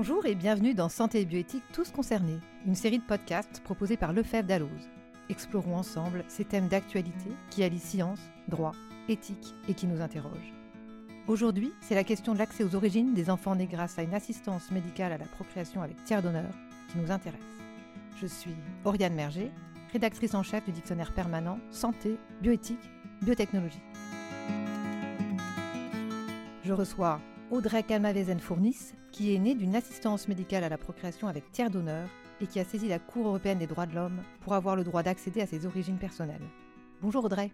Bonjour et bienvenue dans Santé et bioéthique tous concernés, une série de podcasts proposés par Lefebvre Dalloz. Explorons ensemble ces thèmes d'actualité qui allient science, droit, éthique et qui nous interrogent. Aujourd'hui, c'est la question de l'accès aux origines des enfants nés grâce à une assistance médicale à la procréation avec tiers d'honneur qui nous intéresse. Je suis Oriane Merger, rédactrice en chef du dictionnaire permanent Santé, bioéthique, biotechnologie. Je reçois Audrey Calmavezen-Fournis, qui est née d'une assistance médicale à la procréation avec tiers d'honneur et qui a saisi la Cour européenne des droits de l'homme pour avoir le droit d'accéder à ses origines personnelles. Bonjour Audrey.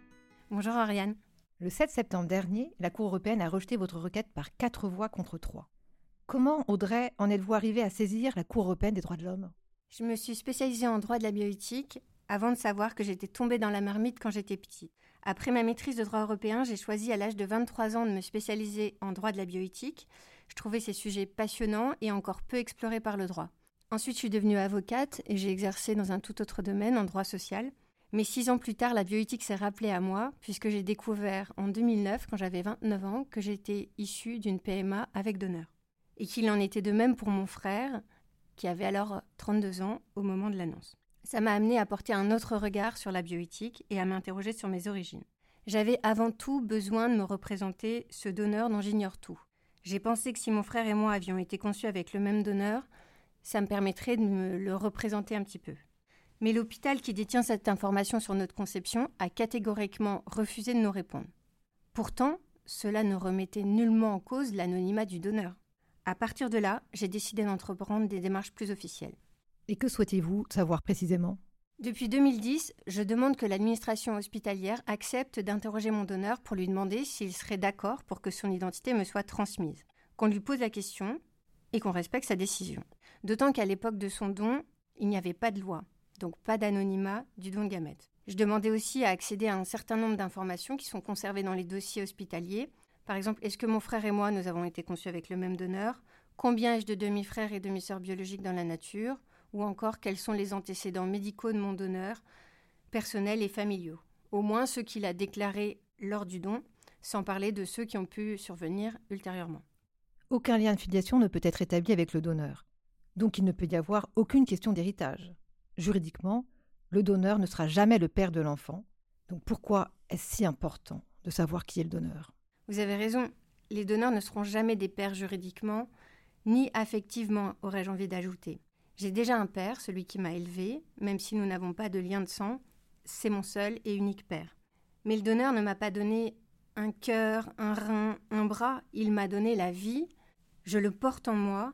Bonjour Ariane. Le 7 septembre dernier, la Cour européenne a rejeté votre requête par quatre voix contre trois. Comment, Audrey, en êtes-vous arrivée à saisir la Cour européenne des droits de l'homme? Je me suis spécialisée en droit de la bioéthique avant de savoir que j'étais tombée dans la marmite quand j'étais petite. Après ma maîtrise de droit européen, j'ai choisi à l'âge de 23 ans de me spécialiser en droit de la bioéthique. Je trouvais ces sujets passionnants et encore peu explorés par le droit. Ensuite, je suis devenue avocate et j'ai exercé dans un tout autre domaine, en droit social. Mais six ans plus tard, la bioéthique s'est rappelée à moi, puisque j'ai découvert en 2009, quand j'avais 29 ans, que j'étais issue d'une PMA avec donneur. Et qu'il en était de même pour mon frère, qui avait alors 32 ans au moment de l'annonce. Ça m'a amené à porter un autre regard sur la bioéthique et à m'interroger sur mes origines. J'avais avant tout besoin de me représenter ce donneur dont j'ignore tout. J'ai pensé que si mon frère et moi avions été conçus avec le même donneur, ça me permettrait de me le représenter un petit peu. Mais l'hôpital qui détient cette information sur notre conception a catégoriquement refusé de nous répondre. Pourtant, cela ne remettait nullement en cause l'anonymat du donneur. À partir de là, j'ai décidé d'entreprendre des démarches plus officielles. Et que souhaitez-vous savoir précisément? Depuis 2010, je demande que l'administration hospitalière accepte d'interroger mon donneur pour lui demander s'il serait d'accord pour que son identité me soit transmise, qu'on lui pose la question et qu'on respecte sa décision. D'autant qu'à l'époque de son don, il n'y avait pas de loi, donc pas d'anonymat du don de gamètes. Je demandais aussi à accéder à un certain nombre d'informations qui sont conservées dans les dossiers hospitaliers. Par exemple, est-ce que mon frère et moi, nous avons été conçus avec le même donneur? Combien ai-je de demi-frères et demi-sœurs biologiques dans la nature? Ou encore quels sont les antécédents médicaux de mon donneur, personnels et familiaux, au moins ceux qu'il a déclarés lors du don, sans parler de ceux qui ont pu survenir ultérieurement. Aucun lien de filiation ne peut être établi avec le donneur, donc il ne peut y avoir aucune question d'héritage. Juridiquement, le donneur ne sera jamais le père de l'enfant, donc pourquoi est-ce si important de savoir qui est le donneur? Vous avez raison, les donneurs ne seront jamais des pères juridiquement, ni affectivement, aurais-je envie d'ajouter. J'ai déjà un père, celui qui m'a élevé, même si nous n'avons pas de lien de sang, c'est mon seul et unique père. Mais le donneur ne m'a pas donné un cœur, un rein, un bras, il m'a donné la vie, je le porte en moi,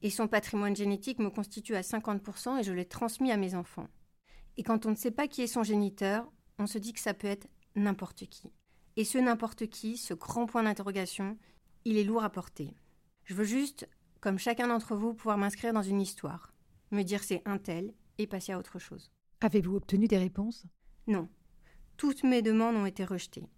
et son patrimoine génétique me constitue à 50% et je l'ai transmis à mes enfants. Et quand on ne sait pas qui est son géniteur, on se dit que ça peut être n'importe qui. Et ce n'importe qui, ce grand point d'interrogation, il est lourd à porter. Je veux juste, comme chacun d'entre vous, pouvoir m'inscrire dans une histoire me dire c'est un tel et passer à autre chose. Avez-vous obtenu des réponses? Non. Toutes mes demandes ont été rejetées.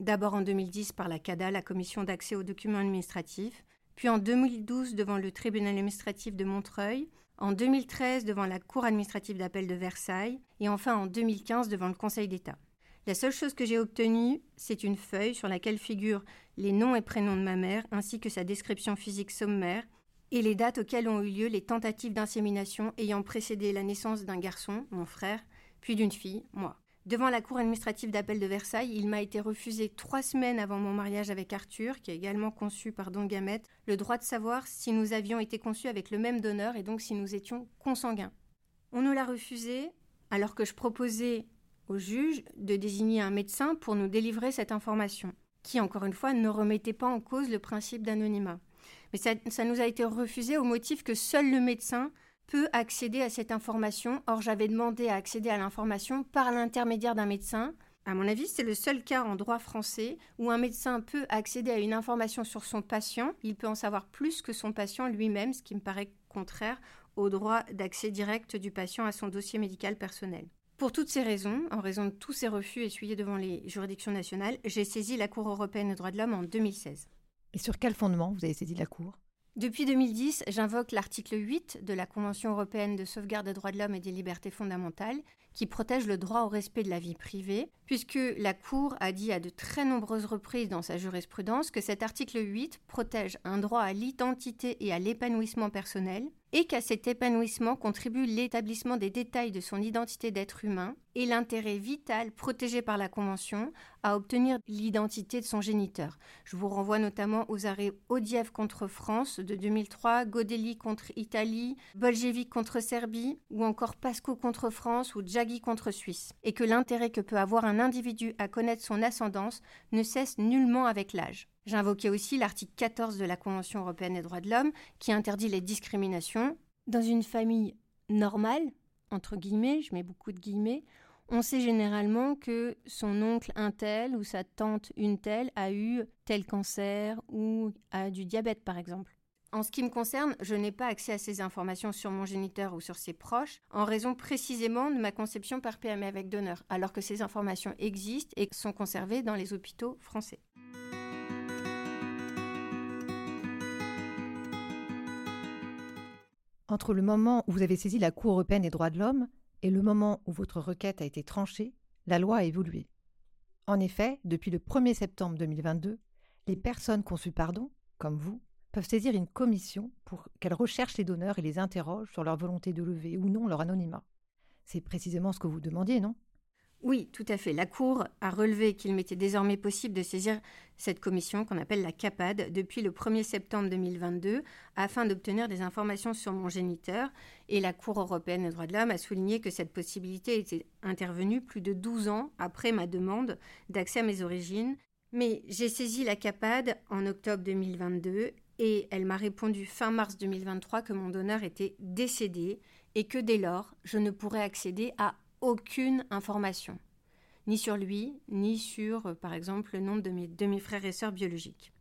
D'abord en 2010 par la CADA, la Commission d'accès aux documents administratifs, puis en 2012 devant le tribunal administratif de Montreuil, en 2013 devant la Cour administrative d'appel de Versailles et enfin en 2015 devant le Conseil d'État. La seule chose que j'ai obtenue, c'est une feuille sur laquelle figurent les noms et prénoms de ma mère ainsi que sa description physique sommaire et les dates auxquelles ont eu lieu les tentatives d'insémination ayant précédé la naissance d'un garçon, mon frère, puis d'une fille, moi. Devant la cour administrative d'appel de Versailles, il m'a été refusé trois semaines avant mon mariage avec Arthur, qui est également conçu par Don Gamette, le droit de savoir si nous avions été conçus avec le même donneur et donc si nous étions consanguins. On nous l'a refusé alors que je proposais au juge de désigner un médecin pour nous délivrer cette information, qui encore une fois ne remettait pas en cause le principe d'anonymat. Mais ça, nous a été refusé au motif que seul le médecin peut accéder à cette information. Or, j'avais demandé à accéder à l'information par l'intermédiaire d'un médecin. À mon avis, c'est le seul cas en droit français où un médecin peut accéder à une information sur son patient. Il peut en savoir plus que son patient lui-même, ce qui me paraît contraire au droit d'accès direct du patient à son dossier médical personnel. Pour toutes ces raisons, en raison de tous ces refus essuyés devant les juridictions nationales, j'ai saisi la Cour européenne des droits de l'homme en 2016. Et sur quel fondement vous avez saisi la Cour? Depuis 2010, j'invoque l'article 8 de la Convention européenne de sauvegarde des droits de l'homme et des libertés fondamentales qui protège le droit au respect de la vie privée, puisque la Cour a dit à de très nombreuses reprises dans sa jurisprudence que cet article 8 protège un droit à l'identité et à l'épanouissement personnel, et qu'à cet épanouissement contribue l'établissement des détails de son identité d'être humain et l'intérêt vital protégé par la Convention à obtenir l'identité de son géniteur. Je vous renvoie notamment aux arrêts Odiev contre France de 2003, Godelli contre Italie, Boljevic contre Serbie, ou encore Pasco contre France ou Jaggi contre Suisse, et que l'intérêt que peut avoir un individu à connaître son ascendance ne cesse nullement avec l'âge. J'invoquais aussi l'article 14 de la Convention européenne des droits de l'homme qui interdit les discriminations. Dans une famille normale, entre guillemets, je mets beaucoup de guillemets, on sait généralement que son oncle un tel ou sa tante une telle a eu tel cancer ou a du diabète par exemple. En ce qui me concerne, je n'ai pas accès à ces informations sur mon géniteur ou sur ses proches, en raison précisément de ma conception par PME avec donneur, alors que ces informations existent et sont conservées dans les hôpitaux français. Entre le moment où vous avez saisi la Cour européenne des droits de l'homme et le moment où votre requête a été tranchée, la loi a évolué. En effet, depuis le 1er septembre 2022, les personnes conçues pardon, comme vous, peuvent saisir une commission pour qu'elle recherche les donneurs et les interroge sur leur volonté de lever ou non leur anonymat. C'est précisément ce que vous demandiez, non? Oui, tout à fait. La Cour a relevé qu'il m'était désormais possible de saisir cette commission qu'on appelle la CAPAD depuis le 1er septembre 2022 afin d'obtenir des informations sur mon géniteur et la Cour européenne des droits de l'homme a souligné que cette possibilité était intervenue plus de 12 ans après ma demande d'accès à mes origines. Mais j'ai saisi la CAPAD en octobre 2022 et elle m'a répondu fin mars 2023 que mon donneur était décédé et que dès lors, je ne pourrais accéder à aucune information, ni sur lui, ni sur, euh, par exemple, le nom de mes demi-frères et sœurs biologiques.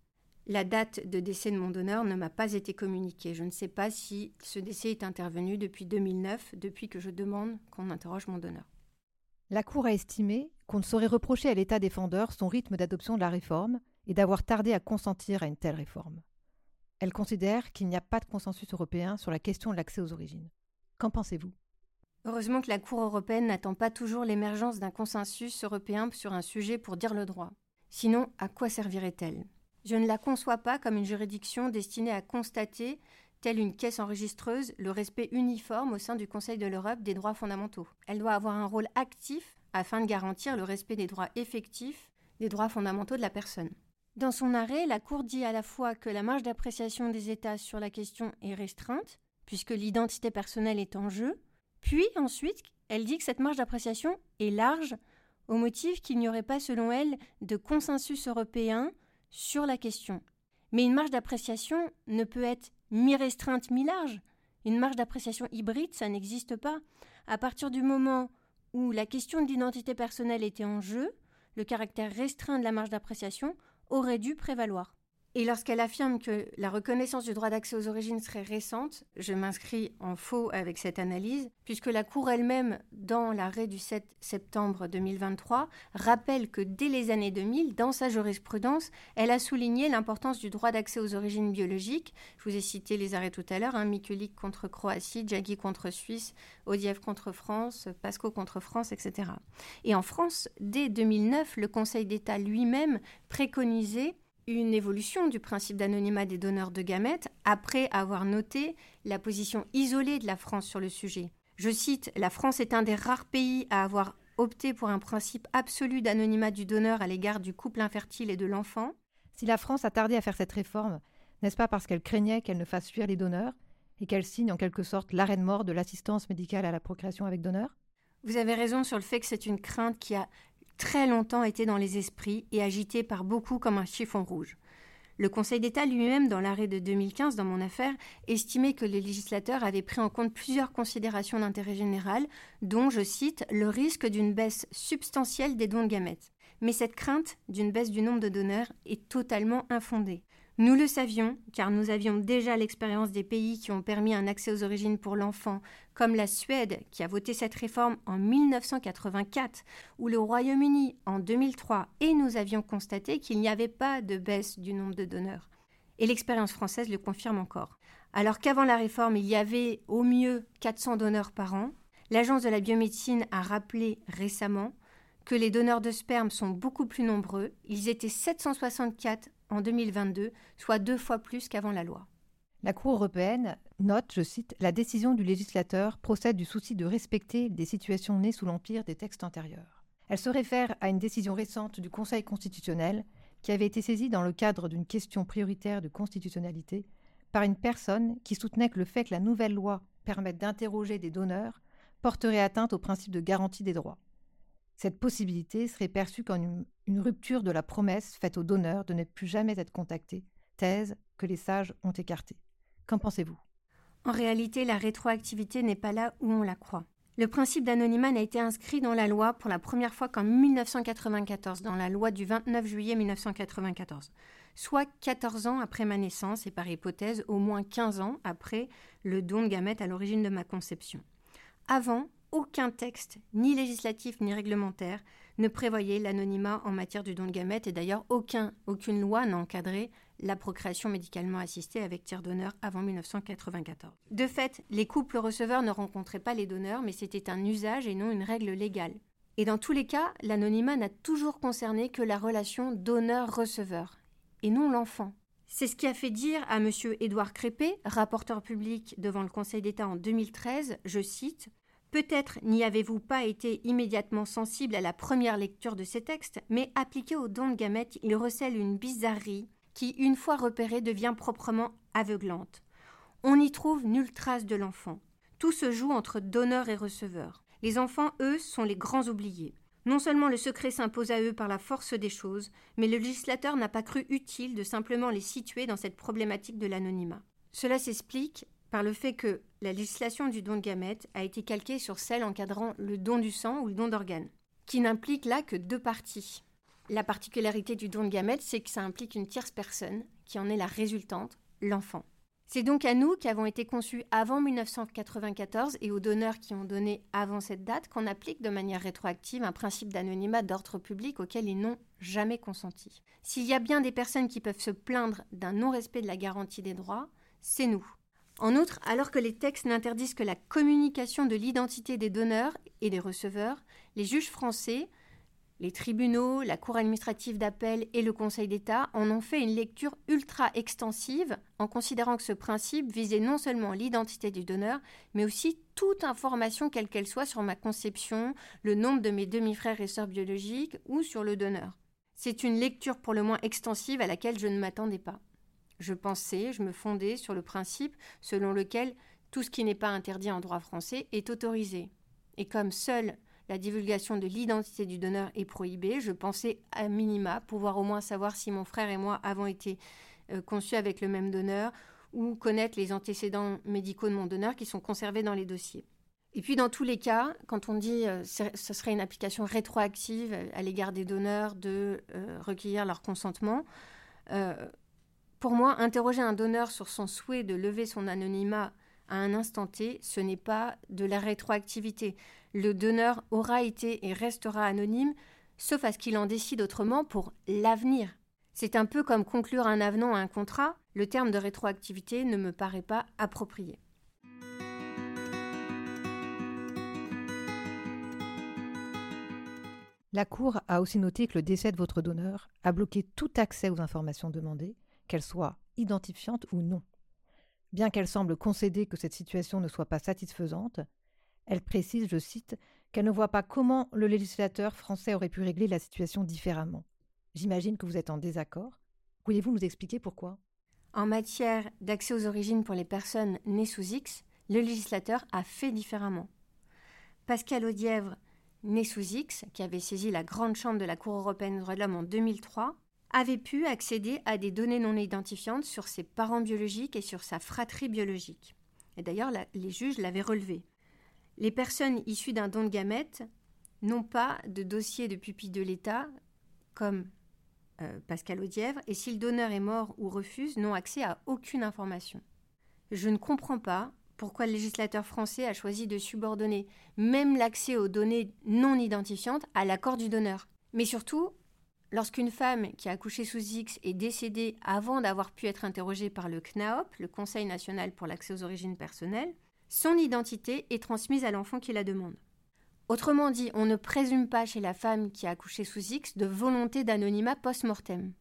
La date de décès de mon donneur ne m'a pas été communiquée. Je ne sais pas si ce décès est intervenu depuis 2009, depuis que je demande qu'on interroge mon donneur. La Cour a estimé qu'on ne saurait reprocher à l'État défendeur son rythme d'adoption de la réforme et d'avoir tardé à consentir à une telle réforme. Elle considère qu'il n'y a pas de consensus européen sur la question de l'accès aux origines. Qu'en pensez-vous? Heureusement que la Cour européenne n'attend pas toujours l'émergence d'un consensus européen sur un sujet pour dire le droit. Sinon, à quoi servirait-elle? Je ne la conçois pas comme une juridiction destinée à constater, telle une caisse enregistreuse, le respect uniforme au sein du Conseil de l'Europe des droits fondamentaux. Elle doit avoir un rôle actif afin de garantir le respect des droits effectifs des droits fondamentaux de la personne. Dans son arrêt, la Cour dit à la fois que la marge d'appréciation des États sur la question est restreinte, puisque l'identité personnelle est en jeu, puis ensuite, elle dit que cette marge d'appréciation est large au motif qu'il n'y aurait pas, selon elle, de consensus européen sur la question. Mais une marge d'appréciation ne peut être mi-restreinte, mi-large. Une marge d'appréciation hybride, ça n'existe pas. À partir du moment où la question de l'identité personnelle était en jeu, le caractère restreint de la marge d'appréciation aurait dû prévaloir. Et lorsqu'elle affirme que la reconnaissance du droit d'accès aux origines serait récente, je m'inscris en faux avec cette analyse, puisque la Cour elle-même, dans l'arrêt du 7 septembre 2023, rappelle que dès les années 2000, dans sa jurisprudence, elle a souligné l'importance du droit d'accès aux origines biologiques. Je vous ai cité les arrêts tout à l'heure, hein, Mikulik contre Croatie, Jaggi contre Suisse, Odiev contre France, Pasco contre France, etc. Et en France, dès 2009, le Conseil d'État lui-même préconisait une évolution du principe d'anonymat des donneurs de gamètes après avoir noté la position isolée de la France sur le sujet. Je cite, La France est un des rares pays à avoir opté pour un principe absolu d'anonymat du donneur à l'égard du couple infertile et de l'enfant. Si la France a tardé à faire cette réforme, n'est-ce pas parce qu'elle craignait qu'elle ne fasse fuir les donneurs et qu'elle signe en quelque sorte l'arrêt de mort de l'assistance médicale à la procréation avec donneur Vous avez raison sur le fait que c'est une crainte qui a très longtemps été dans les esprits et agité par beaucoup comme un chiffon rouge. Le Conseil d'État lui-même, dans l'arrêt de 2015 dans mon affaire, estimait que les législateurs avaient pris en compte plusieurs considérations d'intérêt général, dont, je cite, le risque d'une baisse substantielle des dons de gamètes. Mais cette crainte d'une baisse du nombre de donneurs est totalement infondée. Nous le savions, car nous avions déjà l'expérience des pays qui ont permis un accès aux origines pour l'enfant, comme la Suède qui a voté cette réforme en 1984, ou le Royaume-Uni en 2003, et nous avions constaté qu'il n'y avait pas de baisse du nombre de donneurs. Et l'expérience française le confirme encore. Alors qu'avant la réforme, il y avait au mieux 400 donneurs par an, l'Agence de la biomédecine a rappelé récemment que les donneurs de sperme sont beaucoup plus nombreux. Ils étaient 764 en 2022, soit deux fois plus qu'avant la loi. La Cour européenne note, je cite, La décision du législateur procède du souci de respecter des situations nées sous l'empire des textes antérieurs. Elle se réfère à une décision récente du Conseil constitutionnel qui avait été saisie dans le cadre d'une question prioritaire de constitutionnalité par une personne qui soutenait que le fait que la nouvelle loi permette d'interroger des donneurs porterait atteinte au principe de garantie des droits. Cette possibilité serait perçue comme une, rupture de la promesse faite aux donneurs de ne plus jamais être contactés, thèse que les sages ont écartée. Qu'en pensez-vous? En réalité, la rétroactivité n'est pas là où on la croit. Le principe d'anonymat n'a été inscrit dans la loi pour la première fois qu'en 1994, dans la loi du 29 juillet 1994, soit 14 ans après ma naissance et par hypothèse au moins 15 ans après le don de gamètes à l'origine de ma conception. Avant, aucun texte, ni législatif ni réglementaire, ne prévoyait l'anonymat en matière du don de gamètes et d'ailleurs aucun, aucune loi n'a encadré la procréation médicalement assistée avec tiers donneur avant 1994. De fait, les couples receveurs ne rencontraient pas les donneurs, mais c'était un usage et non une règle légale. Et dans tous les cas, l'anonymat n'a toujours concerné que la relation donneur-receveur, et non l'enfant. C'est ce qui a fait dire à M. Édouard Crépé, rapporteur public devant le Conseil d'État en 2013, je cite, Peut-être n'y avez-vous pas été immédiatement sensible à la première lecture de ces textes, mais appliqué au don de gamètes, il recèle une bizarrerie qui, une fois repérée, devient proprement aveuglante. On n'y trouve nulle trace de l'enfant. Tout se joue entre donneur et receveur. Les enfants, eux, sont les grands oubliés. Non seulement le secret s'impose à eux par la force des choses, mais le législateur n'a pas cru utile de simplement les situer dans cette problématique de l'anonymat. Cela s'explique par le fait que la législation du don de gamètes a été calquée sur celle encadrant le don du sang ou le don d'organes, qui n'implique là que deux parties. La particularité du don de gamètes, c'est que ça implique une tierce personne qui en est la résultante, l'enfant. C'est donc à nous qui avons été conçus avant 1994 et aux donneurs qui ont donné avant cette date qu'on applique de manière rétroactive un principe d'anonymat d'ordre public auquel ils n'ont jamais consenti. S'il y a bien des personnes qui peuvent se plaindre d'un non-respect de la garantie des droits, c'est nous. En outre, alors que les textes n'interdisent que la communication de l'identité des donneurs et des receveurs, les juges français les tribunaux, la Cour administrative d'appel et le Conseil d'État en ont fait une lecture ultra extensive en considérant que ce principe visait non seulement l'identité du donneur, mais aussi toute information quelle qu'elle soit sur ma conception, le nombre de mes demi-frères et sœurs biologiques ou sur le donneur. C'est une lecture pour le moins extensive à laquelle je ne m'attendais pas. Je pensais, je me fondais sur le principe selon lequel tout ce qui n'est pas interdit en droit français est autorisé. Et comme seul la divulgation de l'identité du donneur est prohibée. Je pensais à minima pouvoir au moins savoir si mon frère et moi avons été euh, conçus avec le même donneur ou connaître les antécédents médicaux de mon donneur qui sont conservés dans les dossiers. Et puis dans tous les cas, quand on dit euh, ce serait une application rétroactive à l'égard des donneurs de euh, recueillir leur consentement, pour moi, interroger un donneur sur son souhait de lever son anonymat à un instant T, ce n'est pas de la rétroactivité le donneur aura été et restera anonyme, sauf à ce qu'il en décide autrement pour l'avenir. C'est un peu comme conclure un avenant à un contrat, le terme de rétroactivité ne me paraît pas approprié. La Cour a aussi noté que le décès de votre donneur a bloqué tout accès aux informations demandées, qu'elles soient identifiantes ou non. Bien qu'elle semble concéder que cette situation ne soit pas satisfaisante, elle précise, je cite, qu'elle ne voit pas comment le législateur français aurait pu régler la situation différemment. J'imagine que vous êtes en désaccord. Pourriez-vous nous expliquer pourquoi? En matière d'accès aux origines pour les personnes nées sous X, le législateur a fait différemment. Pascal Audièvre, né sous X, qui avait saisi la grande chambre de la Cour européenne des droits de l'homme en 2003, avait pu accéder à des données non identifiantes sur ses parents biologiques et sur sa fratrie biologique. Et d'ailleurs, les juges l'avaient relevé. Les personnes issues d'un don de gamètes n'ont pas de dossier de pupille de l'État, comme euh, Pascal Audièvre, et si le donneur est mort ou refuse, n'ont accès à aucune information. Je ne comprends pas pourquoi le législateur français a choisi de subordonner même l'accès aux données non identifiantes à l'accord du donneur. Mais surtout, lorsqu'une femme qui a accouché sous X est décédée avant d'avoir pu être interrogée par le CNAOP, le Conseil national pour l'accès aux origines personnelles, son identité est transmise à l'enfant qui la demande. Autrement dit, on ne présume pas chez la femme qui a accouché sous X de volonté d'anonymat post-mortem.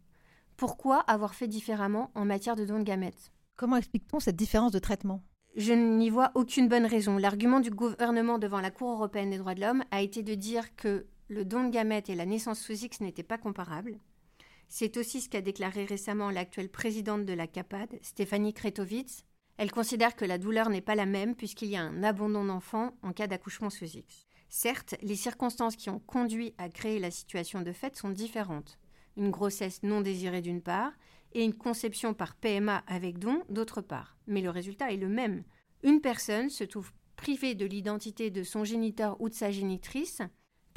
Pourquoi avoir fait différemment en matière de don de gamètes? Comment explique-t-on cette différence de traitement? Je n'y vois aucune bonne raison. L'argument du gouvernement devant la Cour européenne des droits de l'homme a été de dire que le don de gamètes et la naissance sous X n'étaient pas comparables. C'est aussi ce qu'a déclaré récemment l'actuelle présidente de la CAPAD, Stéphanie Kretovitz. Elle considère que la douleur n'est pas la même puisqu'il y a un abandon d'enfant en cas d'accouchement sous X. Certes, les circonstances qui ont conduit à créer la situation de fait sont différentes. Une grossesse non désirée d'une part, et une conception par PMA avec don d'autre part. Mais le résultat est le même. Une personne se trouve privée de l'identité de son géniteur ou de sa génitrice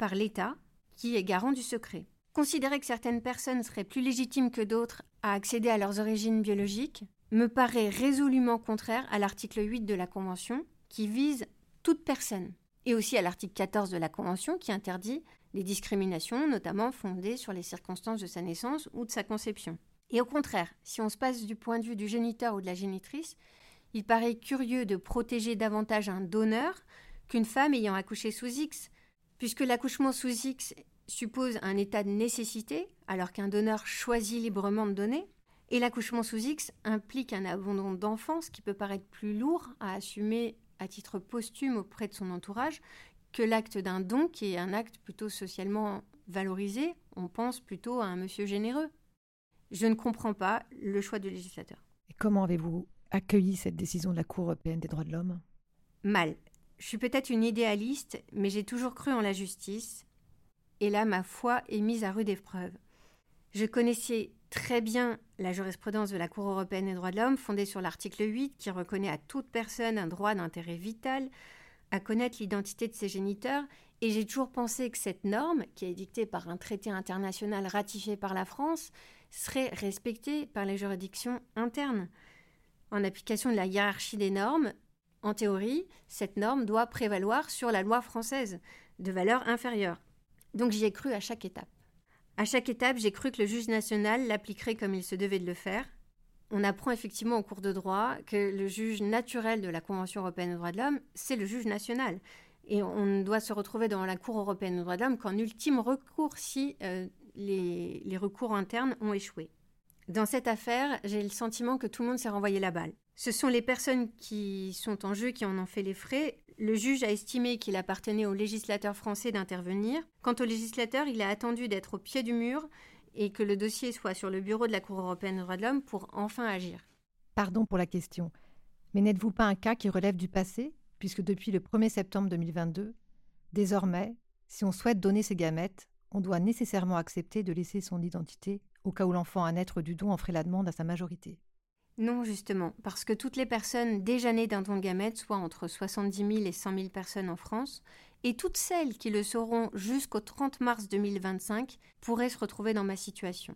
par l'État, qui est garant du secret. Considérer que certaines personnes seraient plus légitimes que d'autres à accéder à leurs origines biologiques me paraît résolument contraire à l'article 8 de la Convention, qui vise toute personne et aussi à l'article 14 de la Convention qui interdit les discriminations, notamment fondées sur les circonstances de sa naissance ou de sa conception. Et au contraire, si on se passe du point de vue du géniteur ou de la génitrice, il paraît curieux de protéger davantage un donneur qu'une femme ayant accouché sous X, puisque l'accouchement sous X suppose un état de nécessité, alors qu'un donneur choisit librement de donner, et l'accouchement sous X implique un abandon d'enfance qui peut paraître plus lourd à assumer à titre posthume auprès de son entourage que l'acte d'un don qui est un acte plutôt socialement valorisé. On pense plutôt à un monsieur généreux. Je ne comprends pas le choix du législateur. Et comment avez-vous accueilli cette décision de la Cour européenne des droits de l'homme? Mal. Je suis peut-être une idéaliste, mais j'ai toujours cru en la justice. Et là, ma foi est mise à rude épreuve. Je connaissais très bien la jurisprudence de la Cour européenne des droits de l'homme, fondée sur l'article 8, qui reconnaît à toute personne un droit d'intérêt vital à connaître l'identité de ses géniteurs, et j'ai toujours pensé que cette norme, qui est dictée par un traité international ratifié par la France, serait respectée par les juridictions internes. En application de la hiérarchie des normes, en théorie, cette norme doit prévaloir sur la loi française, de valeur inférieure. Donc j'y ai cru à chaque étape. À chaque étape, j'ai cru que le juge national l'appliquerait comme il se devait de le faire. On apprend effectivement au cours de droit que le juge naturel de la Convention européenne des droits de l'homme, c'est le juge national. Et on doit se retrouver dans la Cour européenne des droits de l'homme qu'en ultime recours si euh, les recours internes ont échoué. Dans cette affaire, j'ai le sentiment que tout le monde s'est renvoyé la balle. Ce sont les personnes qui sont en jeu qui en ont fait les frais. Le juge a estimé qu'il appartenait au législateur français d'intervenir. Quant au législateur, il a attendu d'être au pied du mur et que le dossier soit sur le bureau de la Cour européenne des droits de l'homme pour enfin agir. Pardon pour la question, mais n'êtes-vous pas un cas qui relève du passé, puisque depuis le 1er septembre 2022, désormais, si on souhaite donner ses gamètes, on doit nécessairement accepter de laisser son identité au cas où l'enfant à naître du don en ferait la demande à sa majorité? Non, justement, parce que toutes les personnes déjà nées d'un don de gamètes, soit entre 70 000 et 100 000 personnes en France, et toutes celles qui le seront jusqu'au 30 mars 2025 pourraient se retrouver dans ma situation.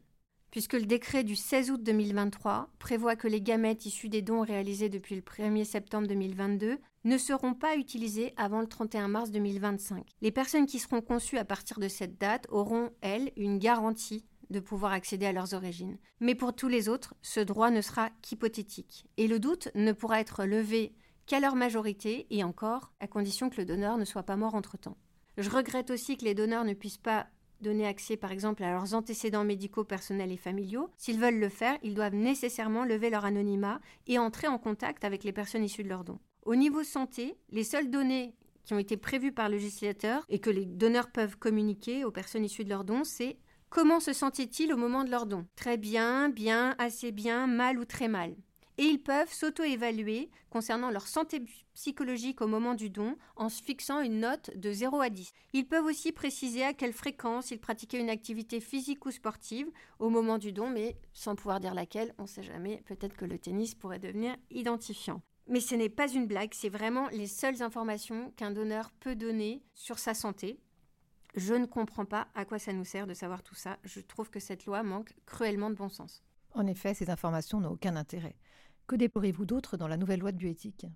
Puisque le décret du 16 août 2023 prévoit que les gamètes issues des dons réalisés depuis le 1er septembre 2022 ne seront pas utilisées avant le 31 mars 2025. Les personnes qui seront conçues à partir de cette date auront, elles, une garantie de pouvoir accéder à leurs origines. Mais pour tous les autres, ce droit ne sera qu'hypothétique. Et le doute ne pourra être levé qu'à leur majorité, et encore, à condition que le donneur ne soit pas mort entre-temps. Je regrette aussi que les donneurs ne puissent pas donner accès par exemple à leurs antécédents médicaux personnels et familiaux. S'ils veulent le faire, ils doivent nécessairement lever leur anonymat et entrer en contact avec les personnes issues de leur don. Au niveau santé, les seules données qui ont été prévues par le législateur et que les donneurs peuvent communiquer aux personnes issues de leur don, c'est Comment se sentaient-ils au moment de leur don? Très bien, bien, assez bien, mal ou très mal. Et ils peuvent s'auto-évaluer concernant leur santé psychologique au moment du don en se fixant une note de 0 à 10. Ils peuvent aussi préciser à quelle fréquence ils pratiquaient une activité physique ou sportive au moment du don, mais sans pouvoir dire laquelle, on ne sait jamais, peut-être que le tennis pourrait devenir identifiant. Mais ce n'est pas une blague, c'est vraiment les seules informations qu'un donneur peut donner sur sa santé. Je ne comprends pas à quoi ça nous sert de savoir tout ça. Je trouve que cette loi manque cruellement de bon sens. En effet, ces informations n'ont aucun intérêt. Que déplorez-vous d'autre dans la nouvelle loi de bioéthique?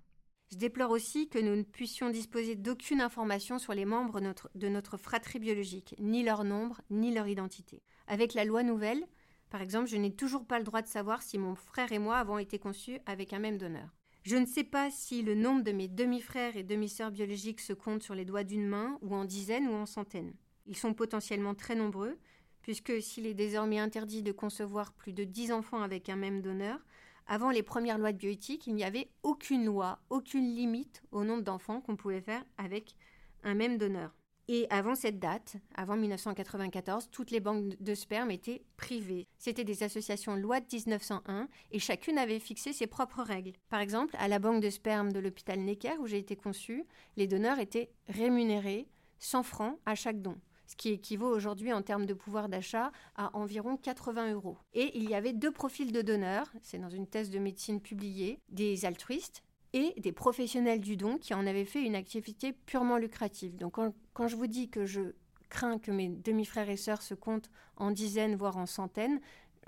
Je déplore aussi que nous ne puissions disposer d'aucune information sur les membres de notre fratrie biologique, ni leur nombre, ni leur identité. Avec la loi nouvelle, par exemple, je n'ai toujours pas le droit de savoir si mon frère et moi avons été conçus avec un même donneur. Je ne sais pas si le nombre de mes demi-frères et demi-sœurs biologiques se compte sur les doigts d'une main, ou en dizaines ou en centaines. Ils sont potentiellement très nombreux, puisque s'il est désormais interdit de concevoir plus de dix enfants avec un même donneur, avant les premières lois de bioéthique, il n'y avait aucune loi, aucune limite au nombre d'enfants qu'on pouvait faire avec un même donneur. Et avant cette date, avant 1994, toutes les banques de sperme étaient privées. C'était des associations loi de 1901 et chacune avait fixé ses propres règles. Par exemple, à la banque de sperme de l'hôpital Necker où j'ai été conçue, les donneurs étaient rémunérés 100 francs à chaque don ce qui équivaut aujourd'hui en termes de pouvoir d'achat à environ 80 euros. Et il y avait deux profils de donneurs, c'est dans une thèse de médecine publiée, des altruistes et des professionnels du don qui en avaient fait une activité purement lucrative. Donc quand, je vous dis que je crains que mes demi-frères et sœurs se comptent en dizaines, voire en centaines,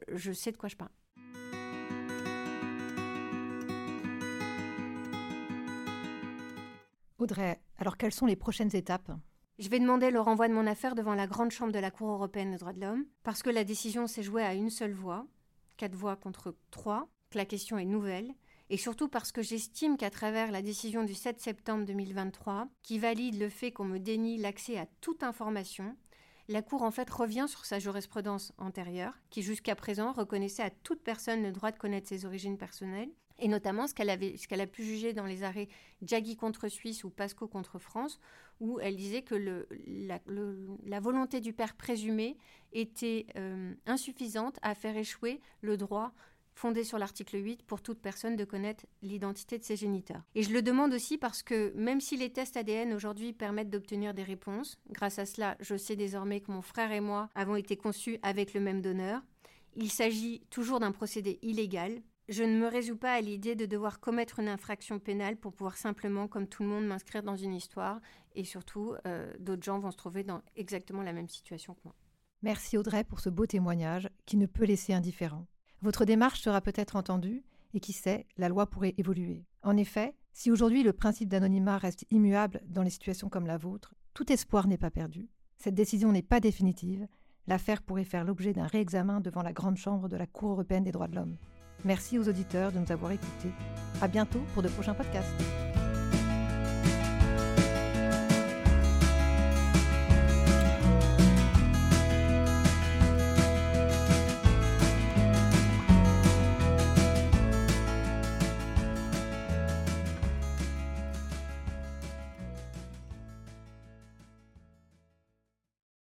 je sais de quoi je parle. Audrey, alors quelles sont les prochaines étapes? Je vais demander le renvoi de mon affaire devant la Grande Chambre de la Cour européenne des droits de l'homme, parce que la décision s'est jouée à une seule voix, quatre voix contre trois, que la question est nouvelle, et surtout parce que j'estime qu'à travers la décision du 7 septembre 2023, qui valide le fait qu'on me dénie l'accès à toute information, la Cour en fait revient sur sa jurisprudence antérieure, qui jusqu'à présent reconnaissait à toute personne le droit de connaître ses origines personnelles, et notamment ce qu'elle a pu juger dans les arrêts Jaggi contre Suisse ou Pasco contre France, où elle disait que la, volonté du père présumé était euh, insuffisante à faire échouer le droit fondé sur l'article 8 pour toute personne de connaître l'identité de ses géniteurs. Et je le demande aussi parce que même si les tests ADN aujourd'hui permettent d'obtenir des réponses, grâce à cela, je sais désormais que mon frère et moi avons été conçus avec le même donneur. Il s'agit toujours d'un procédé illégal je ne me résous pas à l'idée de devoir commettre une infraction pénale pour pouvoir simplement, comme tout le monde, m'inscrire dans une histoire. Et surtout, euh, d'autres gens vont se trouver dans exactement la même situation que moi. Merci Audrey pour ce beau témoignage qui ne peut laisser indifférent. Votre démarche sera peut-être entendue et qui sait, la loi pourrait évoluer. En effet, si aujourd'hui le principe d'anonymat reste immuable dans les situations comme la vôtre, tout espoir n'est pas perdu. Cette décision n'est pas définitive. L'affaire pourrait faire l'objet d'un réexamen devant la Grande Chambre de la Cour européenne des droits de l'homme. Merci aux auditeurs de nous avoir écoutés. À bientôt pour de prochains podcasts.